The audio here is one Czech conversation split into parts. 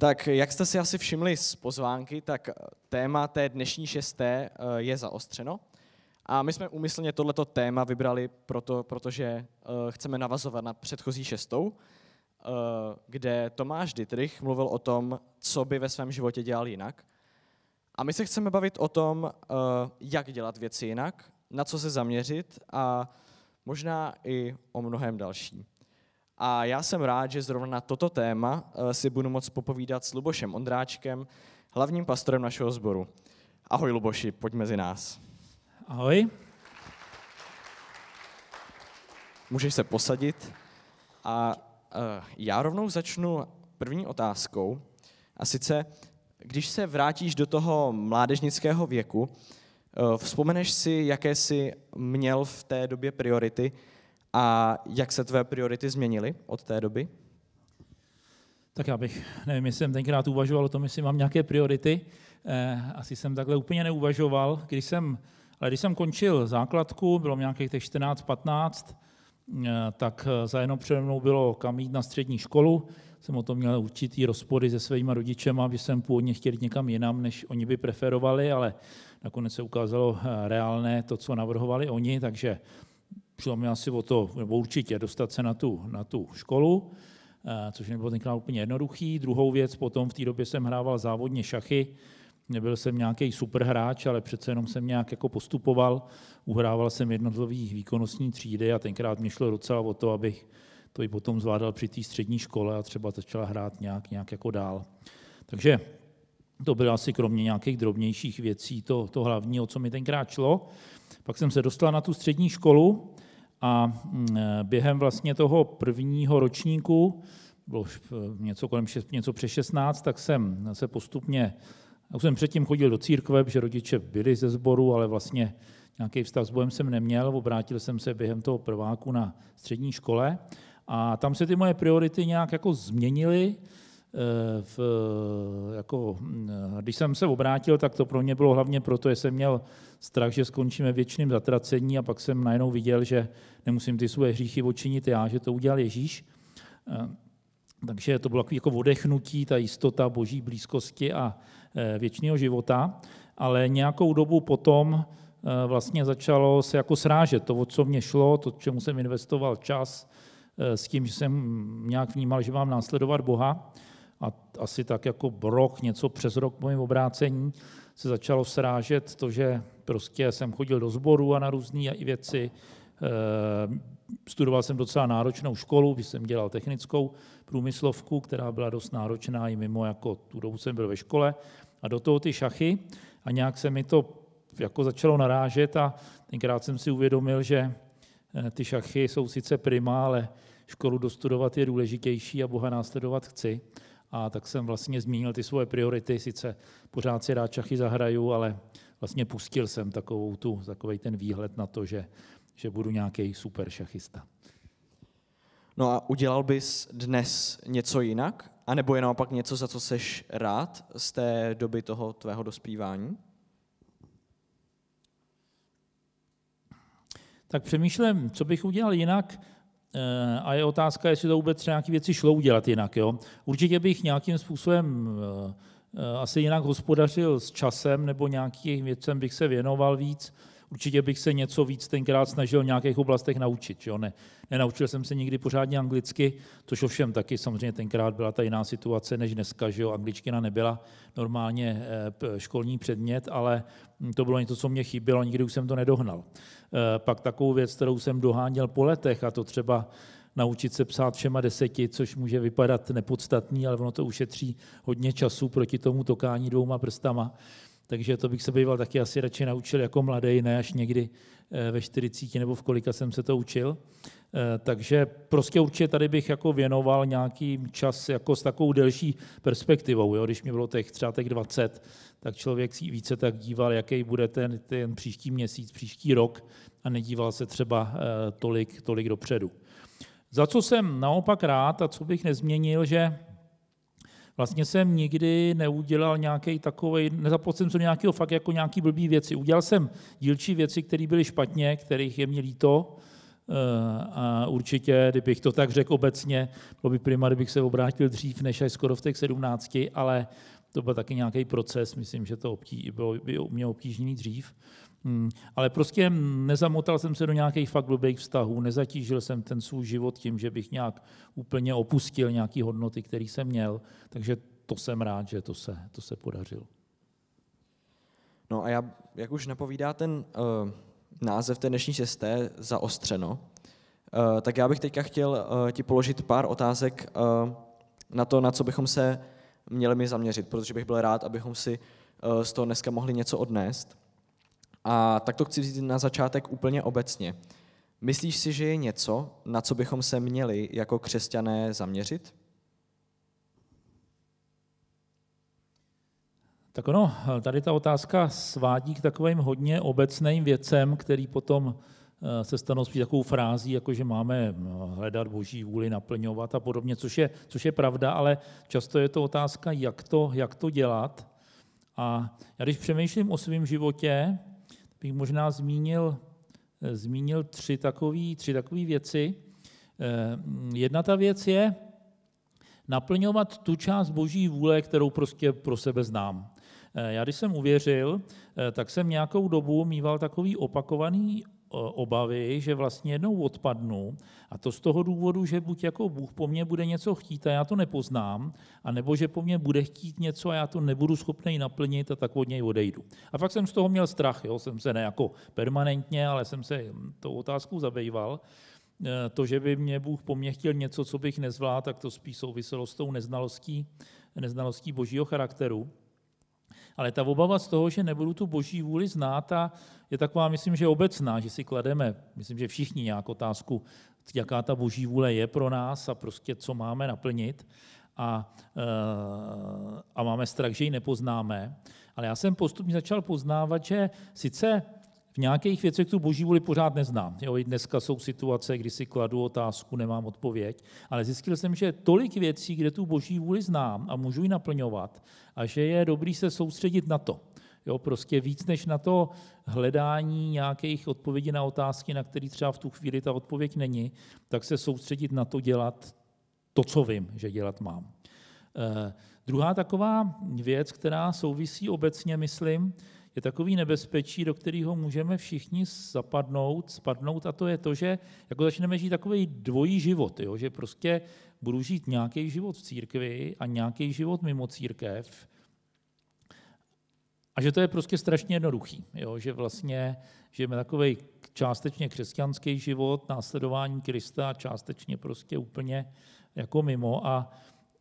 Tak jak jste si asi všimli z pozvánky, tak téma té dnešní šesté eh, je zaostřeno. A my jsme úmyslně tohleto téma vybrali, proto, protože eh, chceme navazovat na předchozí šestou, eh, kde Tomáš Dietrich mluvil o tom, co by ve svém životě dělal jinak. A my se chceme bavit o tom, jak dělat věci jinak, na co se zaměřit a možná i o mnohem další. A já jsem rád, že zrovna na toto téma eh, si budu moct popovídat s Lubošem Ondráčkem, hlavním pastorem našeho sboru. Ahoj Luboši, pojď mezi nás. Ahoj. Můžeš se posadit. A uh, já rovnou začnu první otázkou. A sice, když se vrátíš do toho mládežnického věku, uh, vzpomeneš si, jaké jsi měl v té době priority a jak se tvé priority změnily od té doby? Tak já bych, nevím, jestli jsem tenkrát uvažoval o tom, jestli mám nějaké priority. Eh, asi jsem takhle úplně neuvažoval. Když jsem, ale když jsem končil základku, bylo nějakých těch 14-15, eh, tak eh, za jenom přede mnou bylo kam jít na střední školu. Jsem o tom měl určitý rozpory se svými rodičema, že jsem původně chtěl jít někam jinam, než oni by preferovali, ale nakonec se ukázalo reálné to, co navrhovali oni, takže Šlo mi asi o to, nebo určitě, dostat se na tu, na tu školu, eh, což nebylo tenkrát úplně jednoduchý. Druhou věc, potom v té době jsem hrával závodně šachy, nebyl jsem nějaký super hráč, ale přece jenom jsem nějak jako postupoval, uhrával jsem jednotlivý výkonnostní třídy a tenkrát mě šlo docela o to, abych to i potom zvládal při té střední škole a třeba začala hrát nějak, nějak jako dál. Takže to bylo asi kromě nějakých drobnějších věcí to, to hlavní, o co mi tenkrát šlo. Pak jsem se dostal na tu střední školu, a e, během vlastně toho prvního ročníku, bylo něco kolem něco přes 16, tak jsem se postupně, už jsem předtím chodil do církve, že rodiče byli ze sboru, ale vlastně nějaký vztah s Bohem jsem neměl, obrátil jsem se během toho prváku na střední škole a tam se ty moje priority nějak jako změnily, v, jako, eh, když jsem se obrátil, tak to pro mě bylo hlavně proto, že jsem měl strach, že skončíme věčným zatracení a pak jsem najednou viděl, že nemusím ty svoje hříchy očinit já, že to udělal Ježíš. Eh, takže to bylo jako odechnutí, ta jistota boží blízkosti a věčného života. Ale nějakou dobu potom vlastně začalo se jako srážet to, o co mě šlo, to, čemu jsem investoval čas, s tím, že jsem nějak vnímal, že mám následovat Boha a asi tak jako rok, něco přes rok po mém obrácení, se začalo srážet to, že prostě jsem chodil do sboru a na různé věci. Eh, studoval jsem docela náročnou školu, když jsem dělal technickou průmyslovku, která byla dost náročná i mimo, jako tu dobu jsem byl ve škole. A do toho ty šachy a nějak se mi to jako začalo narážet a tenkrát jsem si uvědomil, že eh, ty šachy jsou sice prima, ale školu dostudovat je důležitější a Boha následovat chci a tak jsem vlastně zmínil ty svoje priority, sice pořád si rád šachy zahraju, ale vlastně pustil jsem takovou tu, takový ten výhled na to, že, že budu nějaký super šachista. No a udělal bys dnes něco jinak? A nebo je naopak něco, za co seš rád z té doby toho tvého dospívání? Tak přemýšlím, co bych udělal jinak. Eh, a je otázka, jestli to vůbec nějaké věci šlo udělat jinak. Jo? Určitě bych nějakým způsobem eh, eh, asi jinak hospodařil s časem nebo nějakým věcem bych se věnoval víc. Určitě bych se něco víc tenkrát snažil v nějakých oblastech naučit. Jo? Ne, nenaučil jsem se nikdy pořádně anglicky, což ovšem taky samozřejmě tenkrát byla ta jiná situace než dneska. Že jo? Angličtina nebyla normálně školní předmět, ale hm, to bylo něco, co mě chybělo, nikdy už jsem to nedohnal. Eh, pak takovou věc, kterou jsem doháněl po letech, a to třeba naučit se psát všema deseti, což může vypadat nepodstatný, ale ono to ušetří hodně času proti tomu tokání dvouma prstama. Takže to bych se býval taky asi radši naučil jako mladý, ne až někdy eh, ve 40 nebo v kolika jsem se to učil. Eh, takže prostě určitě tady bych jako věnoval nějaký čas jako s takovou delší perspektivou. Jo? Když mi bylo těch třeba těch 20, tak člověk si více tak díval, jaký bude ten, ten příští měsíc, příští rok a nedíval se třeba eh, tolik, tolik dopředu. Za co jsem naopak rád a co bych nezměnil, že vlastně jsem nikdy neudělal nějaký takový, nezapocen jsem nějakého fakt jako nějaký blbý věci. Udělal jsem dílčí věci, které byly špatně, kterých je mě líto, a určitě, kdybych to tak řekl obecně, bylo by prima, kdybych se obrátil dřív než až skoro v těch 17, ale to byl taky nějaký proces, myslím, že to obtí, bylo, by mělo obtížný dřív. Hmm. Ale prostě nezamotal jsem se do nějakých fakt blbých vztahů, nezatížil jsem ten svůj život tím, že bych nějak úplně opustil nějaké hodnoty, které jsem měl, takže to jsem rád, že to se, to se podařilo. No a já, jak už napovídá ten uh, název té dnešní šesté, zaostřeno, uh, tak já bych teďka chtěl uh, ti položit pár otázek uh, na to, na co bychom se měli mi zaměřit, protože bych byl rád, abychom si uh, z toho dneska mohli něco odnést. A tak to chci říct na začátek úplně obecně. Myslíš si, že je něco, na co bychom se měli jako křesťané zaměřit? Tak ono, tady ta otázka svádí k takovým hodně obecným věcem, který potom eh, se stanou spíš takovou frází, jako že máme eh, hledat boží vůli, naplňovat a podobně, což je, což je pravda, ale často je to otázka, jak to, jak to dělat. A já když přemýšlím o svém životě, bych možná zmínil, eh, zmínil tři takové tři takový věci. Jedna ta věc je naplňovat tu část boží vůle, kterou prostě pro sebe znám. Eh, já když jsem uvěřil, eh, tak jsem nějakou dobu mýval takový opakovaný eh, obavy, že vlastně jednou odpadnu a to z toho důvodu, že buď jako Bůh po mně bude něco chtít a já to nepoznám, a nebo že po mně bude chtít něco a já to nebudu schopný naplnit a tak od něj odejdu. A fakt jsem z toho měl strach, jo? jsem se ne jako permanentně, ale jsem se tou otázkou zabýval. To, že by mě Bůh po mně chtěl něco, co bych nezvládl, tak to spíš souviselo s tou neznalostí, neznalostí božího charakteru. Ale ta obava z toho, že nebudu tu boží vůli znát, a je taková, myslím, že obecná, že si klademe, myslím, že všichni nějak otázku, jaká ta boží vůle je pro nás a prostě co máme naplnit. A, eh, a máme strach, že ji nepoznáme. Ale já jsem postupně začal poznávat, že sice nějakých věcech tu boží vůli pořád neznám. Jo, I dneska jsou situace, kdy si kladu otázku, nemám odpověď, ale zjistil jsem, že tolik věcí, kde tu boží vůli znám a můžu ji naplňovat a že je dobrý se soustředit na to. Jo, prostě víc než na to hledání nějakých odpovědí na otázky, na které třeba v tu chvíli ta odpověď není, tak se soustředit na to dělat to, co vím, že dělat mám. Eh, druhá taková věc, která souvisí obecně, myslím, je takový nebezpečí, do kterého můžeme všichni zapadnout, spadnout, a to je to, že jako začneme žít takový dvojí život, jo? že prostě budu žít nějaký život v církvi a nějaký život mimo církev. A že to je prostě strašně jednoduchý, jo? že vlastně žijeme takový částečně křesťanský život, následování Krista a částečně prostě úplně jako mimo. A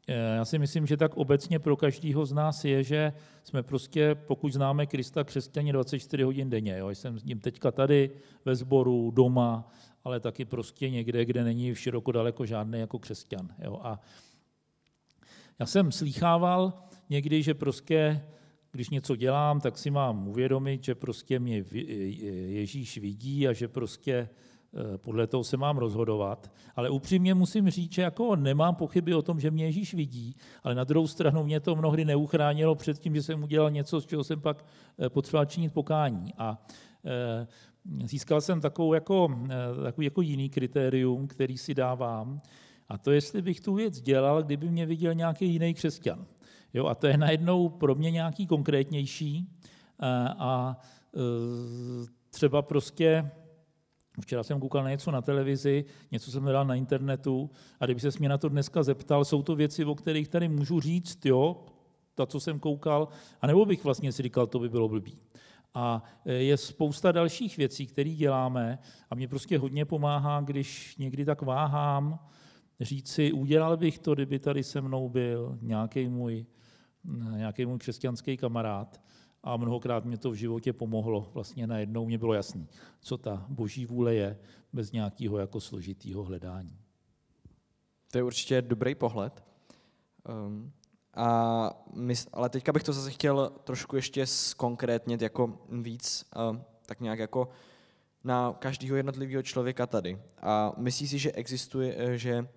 já si myslím, že tak obecně pro každého z nás je, že jsme prostě, pokud známe Krista, křesťani 24 hodin denně. Jo. Jsem s ním teďka tady ve sboru, doma, ale taky prostě někde, kde není široko daleko žádný jako křesťan. Jo. A já jsem slýchával někdy, že prostě, když něco dělám, tak si mám uvědomit, že prostě mě Ježíš vidí a že prostě Eh, podle toho se mám rozhodovat. Ale upřímně musím říct, že jako nemám pochyby o tom, že mě Ježíš vidí, ale na druhou stranu mě to mnohdy neuchránilo před tím, že jsem udělal něco, z čeho jsem pak eh, potřeboval činit pokání. A eh, získal jsem takovou jako, takový jako jiný kritérium, který si dávám, a to jestli bych tu věc dělal, kdyby mě viděl nějaký jiný křesťan. Jo, a to je najednou pro mě nějaký konkrétnější a, a třeba prostě Včera jsem koukal na něco na televizi, něco jsem hledal na internetu a kdyby se mě na to dneska zeptal, jsou to věci, o kterých tady můžu říct, jo, ta, co jsem koukal, anebo bych vlastně si říkal, to by bylo blbý. A e, je spousta dalších věcí, které děláme a mě prostě hodně pomáhá, když někdy tak váhám, říct si, udělal bych to, kdyby tady se mnou byl nějaký můj, nějaký můj křesťanský kamarád a mnohokrát mě to v životě pomohlo. Vlastně najednou mě bylo jasný, co ta boží vůle je bez nějakého jako složitého hledání. To je určitě dobrý pohled. Um, a my, ale teďka bych to zase chtěl trošku ještě zkonkrétnit jako víc, uh, tak nějak jako na každého jednotlivého člověka tady. A myslí si, že existuje, eh, že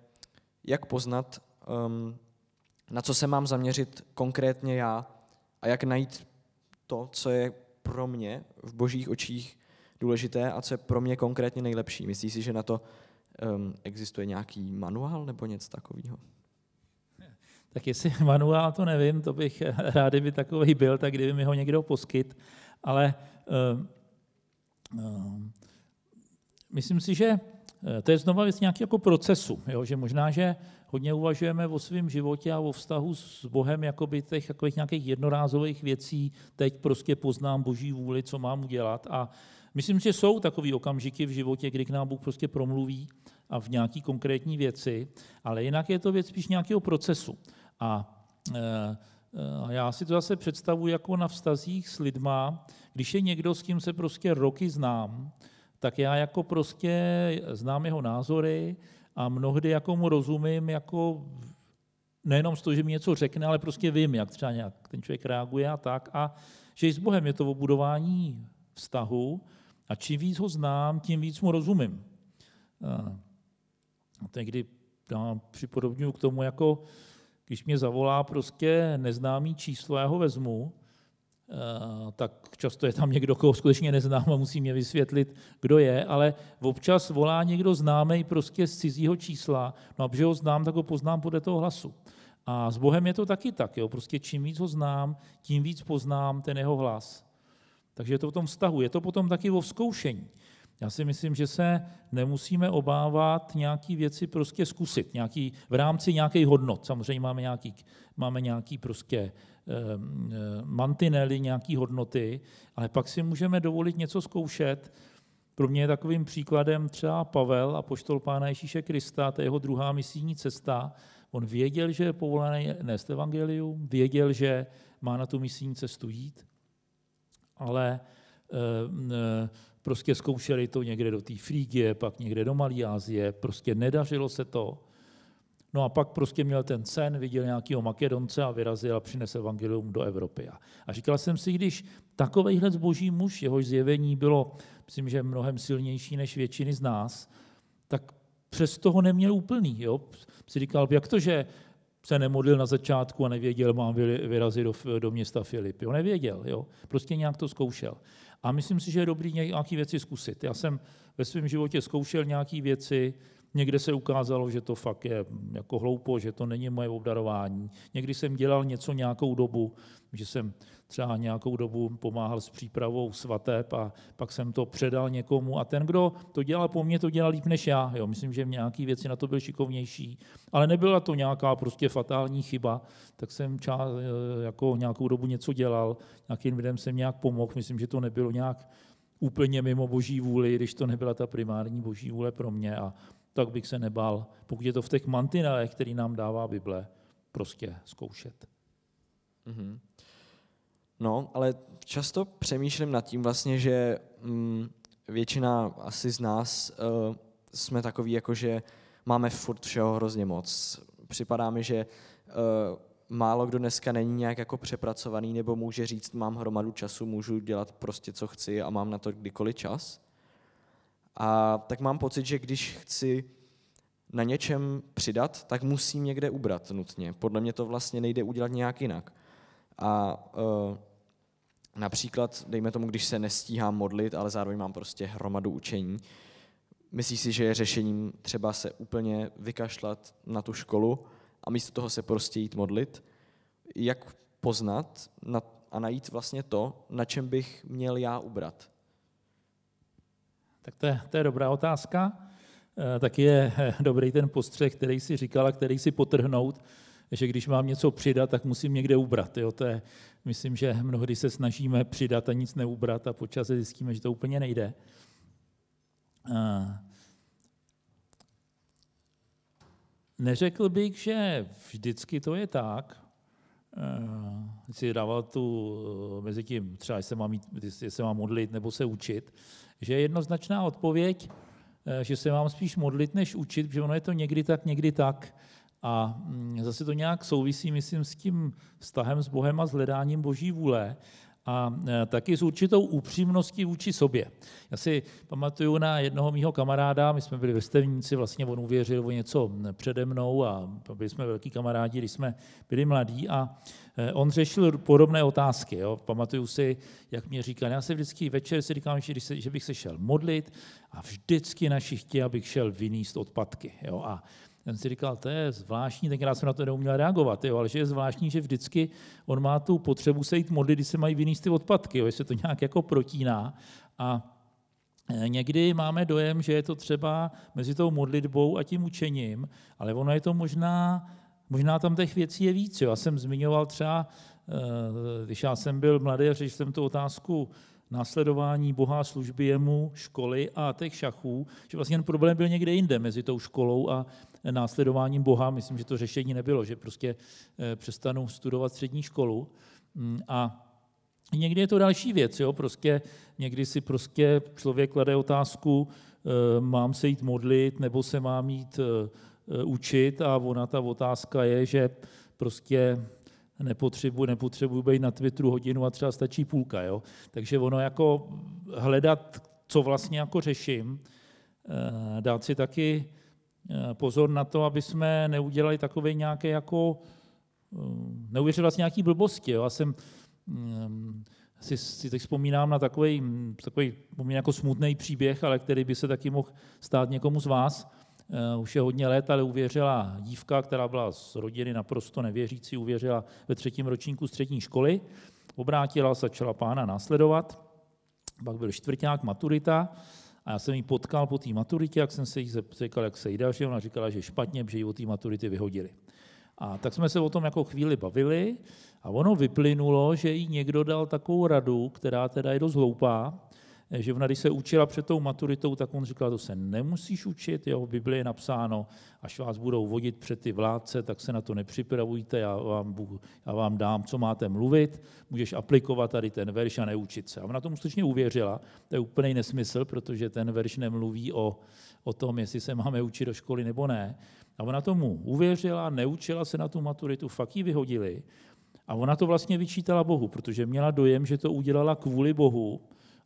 jak poznat, um, na co se mám zaměřit konkrétně já a jak najít to, co je pro mě v božích očích důležité a co je pro mě konkrétně nejlepší. Myslíš si, že na to um, existuje nějaký manuál nebo něco takového? Tak jestli manuál, to nevím, to bych rád, kdyby takový byl, tak kdyby mi ho někdo poskyt, ale uh, uh, myslím si, že to je znova věc nějakého jako procesu, jo? že možná, že hodně uvažujeme o svém životě a o vztahu s Bohem jako by těch takových nějakých jednorázových věcí, teď prostě poznám boží vůli, co mám udělat a myslím, že jsou takové okamžiky v životě, kdy k nám Bůh prostě promluví a v nějaký konkrétní věci, ale jinak je to věc spíš nějakého procesu. A e, já si to zase představuji jako na vztazích s lidma, když je někdo, s kým se prostě roky znám, tak já jako prostě znám jeho názory a mnohdy jako mu rozumím jako nejenom z toho, že mi něco řekne, ale prostě vím, jak třeba nějak ten člověk reaguje a tak. A že i s Bohem je to o budování vztahu a čím víc ho znám, tím víc mu rozumím. A teď, kdy já připodobňuji k tomu, jako když mě zavolá prostě neznámý číslo, já ho vezmu, tak často je tam někdo, koho skutečně neznám a musí mě vysvětlit, kdo je, ale občas volá někdo známý prostě z cizího čísla, no a protože ho znám, tak ho poznám podle toho hlasu. A s Bohem je to taky tak, jo? prostě čím víc ho znám, tím víc poznám ten jeho hlas. Takže je to v tom vztahu, je to potom taky o vzkoušení. Já si myslím, že se nemusíme obávat nějaký věci prostě zkusit, nějaký, v rámci nějakých hodnot. Samozřejmě máme nějaký, máme nějaký prostě eh, eh, mantinely, nějaký hodnoty, ale pak si můžeme dovolit něco zkoušet. Pro mě je takovým příkladem třeba Pavel a poštol Pána Ježíše Krista, to je jeho druhá misijní cesta. On věděl, že je povolaný nést evangelium, věděl, že má na tu misijní cestu jít, ale eh, Prostě zkoušeli to někde do té Frígie, pak někde do Malé Asie, prostě nedařilo se to. No a pak prostě měl ten sen, viděl nějakého Makedonce a vyrazil a přinesl evangelium do Evropy. A říkal jsem si, když takovejhle zboží muž, jehož zjevení bylo, myslím, že mnohem silnější než většiny z nás, tak přes toho neměl úplný. Jo? Si říkal, jak to, že se nemodlil na začátku a nevěděl, mám vyrazit do, do města Filip. Jo, nevěděl, jo. prostě nějak to zkoušel. A myslím si, že je dobrý nějaké věci zkusit. Já jsem ve svém životě zkoušel nějaké věci, někde se ukázalo, že to fakt je jako hloupo, že to není moje obdarování. Někdy jsem dělal něco nějakou dobu, že jsem třeba nějakou dobu pomáhal s přípravou svateb a pak jsem to předal někomu a ten, kdo to dělal po mně, to dělal líp než já. Jo. Myslím, že nějaké věci na to byl šikovnější, ale nebyla to nějaká prostě fatální chyba, tak jsem ča, e, jako nějakou dobu něco dělal, nějakým lidem jsem nějak pomohl, myslím, že to nebylo nějak úplně mimo boží vůli, když to nebyla ta primární boží vůle pro mě a tak bych se nebál, pokud je to v těch mantinelech, který nám dává Bible, prostě zkoušet. Mm-hmm. No, ale často přemýšlím nad tím vlastně, že mm, většina asi z nás uh, jsme takový, jako že máme furt všeho hrozně moc. Připadá mi, že uh, málo kdo dneska není nějak jako přepracovaný nebo může říct, mám hromadu času, můžu dělat prostě, co chci a mám na to kdykoliv čas. A tak mám pocit, že když chci na něčem přidat, tak musím někde ubrat nutně. Podle mě to vlastně nejde udělat nějak jinak. A uh, například, dejme tomu, když se nestíhám modlit, ale zároveň mám prostě hromadu učení, myslíš si, že je řešením třeba se úplně vykašlat na tu školu a místo toho se prostě jít modlit? Jak poznat a najít vlastně to, na čem bych měl já ubrat? Tak to je, to je dobrá otázka. E, taky je eh, dobrý ten postřeh, který si říkal a který si potrhnout, že když mám něco přidat, tak musím někde ubrat. Jo? To je, myslím, že mnohdy se snažíme přidat a nic neubrat a počas zjistíme, že to úplně nejde. A neřekl bych, že vždycky to je tak, si dával tu mezi tím, třeba jestli mám, mít, jestli se mám modlit nebo se učit, že je jednoznačná odpověď, že se mám spíš modlit, než učit, protože ono je to někdy tak, někdy tak. A mm, zase to nějak souvisí, myslím, s tím vztahem s Bohem a s hledáním Boží vůle. A e, taky s určitou upřímností vůči sobě. Já si pamatuju na jednoho mýho kamaráda, my jsme byli vrstevníci, vlastně on uvěřil o něco přede mnou a byli jsme velký kamarádi, když jsme byli mladí a e, on řešil podobné otázky. Jo. Pamatuju si, jak mě říkal, já se vždycky večer si říkám, že, bych se šel modlit a vždycky na šichtě, abych šel vyníst odpadky. Jo. A jsem si říkal, to je zvláštní, tenkrát jsem na to neuměl reagovat, jo, ale že je zvláštní, že vždycky on má tu potřebu se jít modlit, když se mají vynést ty odpadky, jo, jestli to nějak jako protíná. A e, Někdy máme dojem, že je to třeba mezi tou modlitbou a tím učením, ale ono je to možná, možná tam těch věcí je víc. Jo. Já jsem zmiňoval třeba, e, když já jsem byl mladý řešil jsem tu otázku následování Boha, služby jemu, školy a těch šachů, že vlastně ten problém byl někde jinde mezi tou školou a následováním Boha. Myslím, že to řešení nebylo, že prostě eh, přestanu studovat střední školu. Mm, a někdy je to další věc, jo? Prostě, někdy si prostě člověk klade otázku, eh, mám se jít modlit, nebo se mám jít eh, učit a ona ta otázka je, že prostě nepotřebuji, nepotřebuji být na Twitteru hodinu a třeba stačí půlka. Jo? Takže ono jako hledat, co vlastně jako řeším, dát si taky Eh, pozor na to, aby jsme neudělali takové nějaké jako, eh, neuvěřili vlastně nějaký blbosti. Jo. Já jsem si, si teď vzpomínám na takový, takový jako smutný příběh, ale který by se taky mohl stát někomu z vás. Uh, už je hodně let, ale uvěřila dívka, která byla z rodiny naprosto nevěřící, uvěřila ve třetím ročníku střední školy, obrátila, začala pána následovat, pak byl čtvrták, maturita, a já jsem ji potkal po té maturitě, jak jsem se jí zeptal, jak se jí daří, ona říkala, že špatně, že ji od té maturity vyhodili. A tak jsme se o tom jako chvíli bavili a ono vyplynulo, že jí někdo dal takovou radu, která teda je dost hloupá, že ona, když se učila před tou maturitou, tak on říkal, to se nemusíš učit, jo, v Biblii je napsáno, až vás budou vodit před ty vládce, tak se na to nepřipravujte, já vám, já vám dám, co máte mluvit, můžeš aplikovat tady ten verš a neučit se. A ona tomu skutečně uvěřila, to je úplný nesmysl, protože ten verš nemluví o, o tom, jestli se máme učit do školy nebo ne. A ona tomu uvěřila, neučila se na tu maturitu, fakt ji vyhodili. A ona to vlastně vyčítala Bohu, protože měla dojem, že to udělala kvůli Bohu,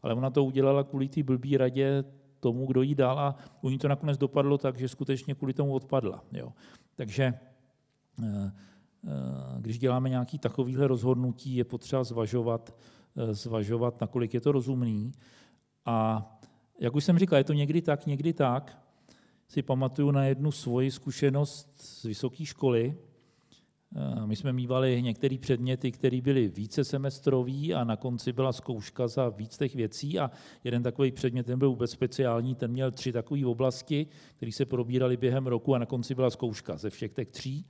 ale ona to udělala kvůli té blbý radě tomu, kdo jí dal a u ní to nakonec dopadlo tak, že skutečně kvůli tomu odpadla. Jo. Takže eh, eh, když děláme nějaký takovýhle rozhodnutí, je potřeba zvažovat, eh, zvažovat, nakolik je to rozumný. A jak už jsem říkal, je to někdy tak, někdy tak. Si pamatuju na jednu svoji zkušenost z vysoké školy, my jsme mývali některé předměty, které byly více semestrový a na konci byla zkouška za víc těch věcí a jeden takový předmět, ten byl vůbec speciální, ten měl tři takové oblasti, které se probíraly během roku a na konci byla zkouška ze všech těch tří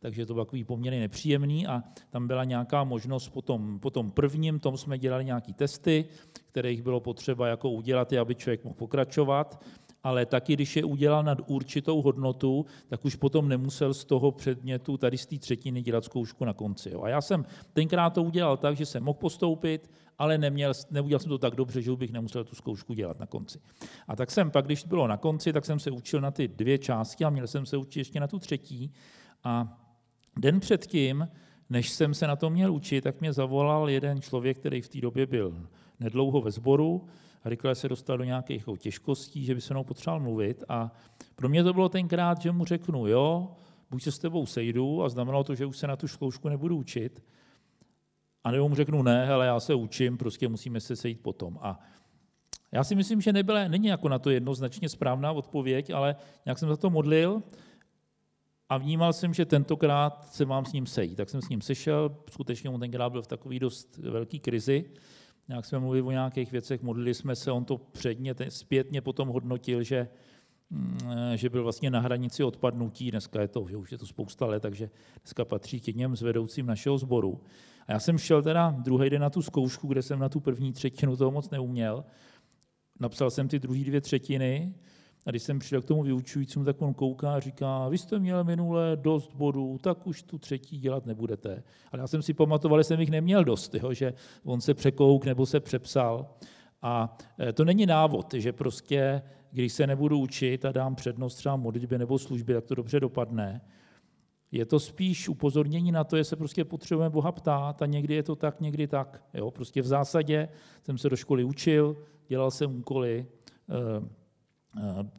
takže to bylo takový poměrně nepříjemný a tam byla nějaká možnost po tom, po tom prvním, tom jsme dělali nějaké testy, které jich bylo potřeba jako udělat, aby člověk mohl pokračovat ale taky, když je udělal nad určitou hodnotu, tak už potom nemusel z toho předmětu, tady z té třetiny, dělat zkoušku na konci. Jo. A já jsem tenkrát to udělal tak, že jsem mohl postoupit, ale neměl, neudělal jsem to tak dobře, že bych nemusel tu zkoušku dělat na konci. A tak jsem pak, když bylo na konci, tak jsem se učil na ty dvě části a měl jsem se učit ještě na tu třetí. A den předtím, než jsem se na to měl učit, tak mě zavolal jeden člověk, který v té době byl nedlouho ve sboru, rychle se dostal do nějakých jako těžkostí, že by se mnou potřeboval mluvit. A pro mě to bylo tenkrát, že mu řeknu, jo, buď se s tebou sejdu a znamenalo to, že už se na tu zkoušku nebudu učit, a nebo mu řeknu ne, ale já se učím, prostě musíme se sejít potom. A já si myslím, že nebyla, není jako na to jednoznačně správná odpověď, ale nějak jsem za to modlil a vnímal jsem, že tentokrát se mám s ním sejít. Tak jsem s ním sešel, skutečně on tenkrát byl v takové dost velké krizi, nějak jsme mluvili o nějakých věcech, modlili jsme se, on to předně, zpětně potom hodnotil, že, mm, že byl vlastně na hranici odpadnutí, dneska je to, že už je to spousta let, takže dneska patří k jedním z vedoucím našeho sboru. A já jsem šel teda druhý den na tu zkoušku, kde jsem na tu první třetinu toho moc neuměl. Napsal jsem ty druhé dvě třetiny, a když jsem přišel k tomu vyučujícímu, tak on kouká a říká, vy jste měl minule dost bodů, tak už tu třetí dělat nebudete. Ale já jsem si pamatoval, že jsem jich neměl dost, jo, že on se překouk nebo se přepsal. A e, to není návod, že prostě, když se nebudu učit a dám přednost třeba modlitbě nebo službě, tak to dobře dopadne. Je to spíš upozornění na to, že se prostě potřebujeme Boha ptát a někdy je to tak, někdy tak. Jo? Prostě v zásadě jsem se do školy učil, dělal jsem úkoly, eh,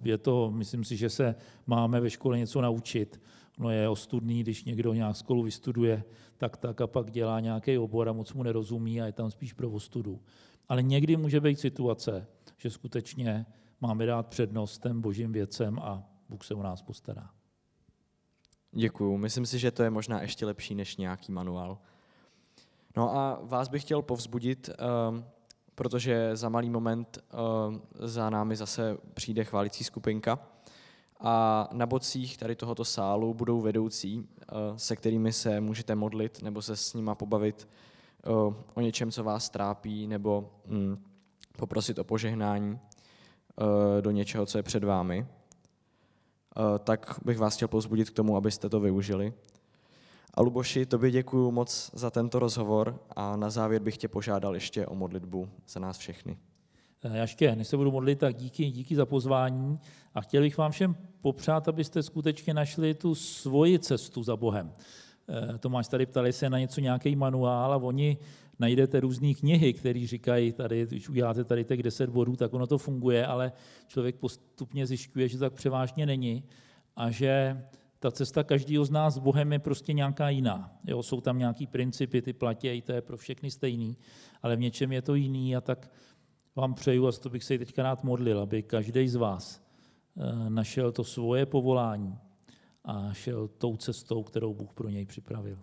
je to, myslím si, že se máme ve škole něco naučit. No je ostudný, když někdo nějak školu vystuduje, tak tak a pak dělá nějaký obor a moc mu nerozumí a je tam spíš pro ostudu. Ale někdy může být situace, že skutečně máme dát přednost těm božím věcem a Bůh se o nás postará. Děkuju. Myslím si, že to je možná ještě lepší než nějaký manuál. No a vás bych chtěl povzbudit, ehm, protože za malý moment ehm, za námi zase přijde chválící skupinka a na bocích tady tohoto sálu budou vedoucí, eh, se kterými se můžete modlit nebo se s nima pobavit eh, o něčem, co vás trápí, nebo hm, poprosit o požehnání eh, do něčeho, co je před vámi. Eh, tak bych vás chtěl pozbudit k tomu, abyste to využili. A Luboši, tobě děkuji moc za tento rozhovor a na závěr bych tě požádal ještě o modlitbu za nás všechny. Eh, já než se budu modlit, tak díky, díky za pozvání a chtěl bych vám všem popřát, abyste skutečně našli tu svoji cestu za Bohem. Eh, Tomáš tady ptali se na něco, nějaký manuál a oni najdete různé knihy, které říkají, tady, když uděláte tady těch 10 bodů, tak ono to funguje, ale člověk postupně zjišťuje, že to tak převážně není a že ta cesta každého z nás s Bohem je prostě nějaká jiná. Jo, jsou tam nějaký principy, ty platějí, to je pro všechny stejný, ale v něčem je to jiný a tak vám přeju, a to bych se teďka rád modlil, aby každý z vás eh, našel to svoje povolání a šel tou cestou, kterou Bůh pro něj připravil.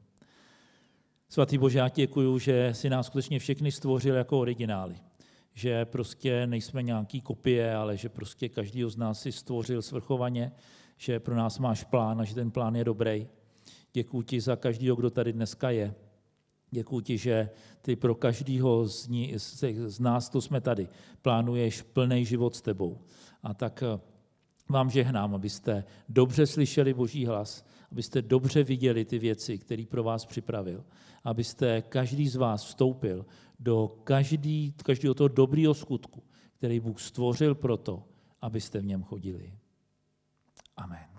Svatý Bože, já děkuju, že si nás skutečně všechny stvořil jako originály. Že prostě nejsme nějaký kopie, ale že prostě každý z nás si stvořil svrchovaně, že pro nás máš plán a že ten plán je dobrý. Děkuji ti za každého, kdo tady dneska je. Děkuji ti, že ty pro každého z, ní, z nás, to jsme tady, plánuješ plný život s tebou. A tak eh, vám žehnám, abyste dobře slyšeli Boží hlas, abyste dobře viděli ty věci, které pro vás připravil, abyste každý z vás vstoupil do každý, každého toho dobrého skutku, který Bůh stvořil proto, abyste v něm chodili. Amen.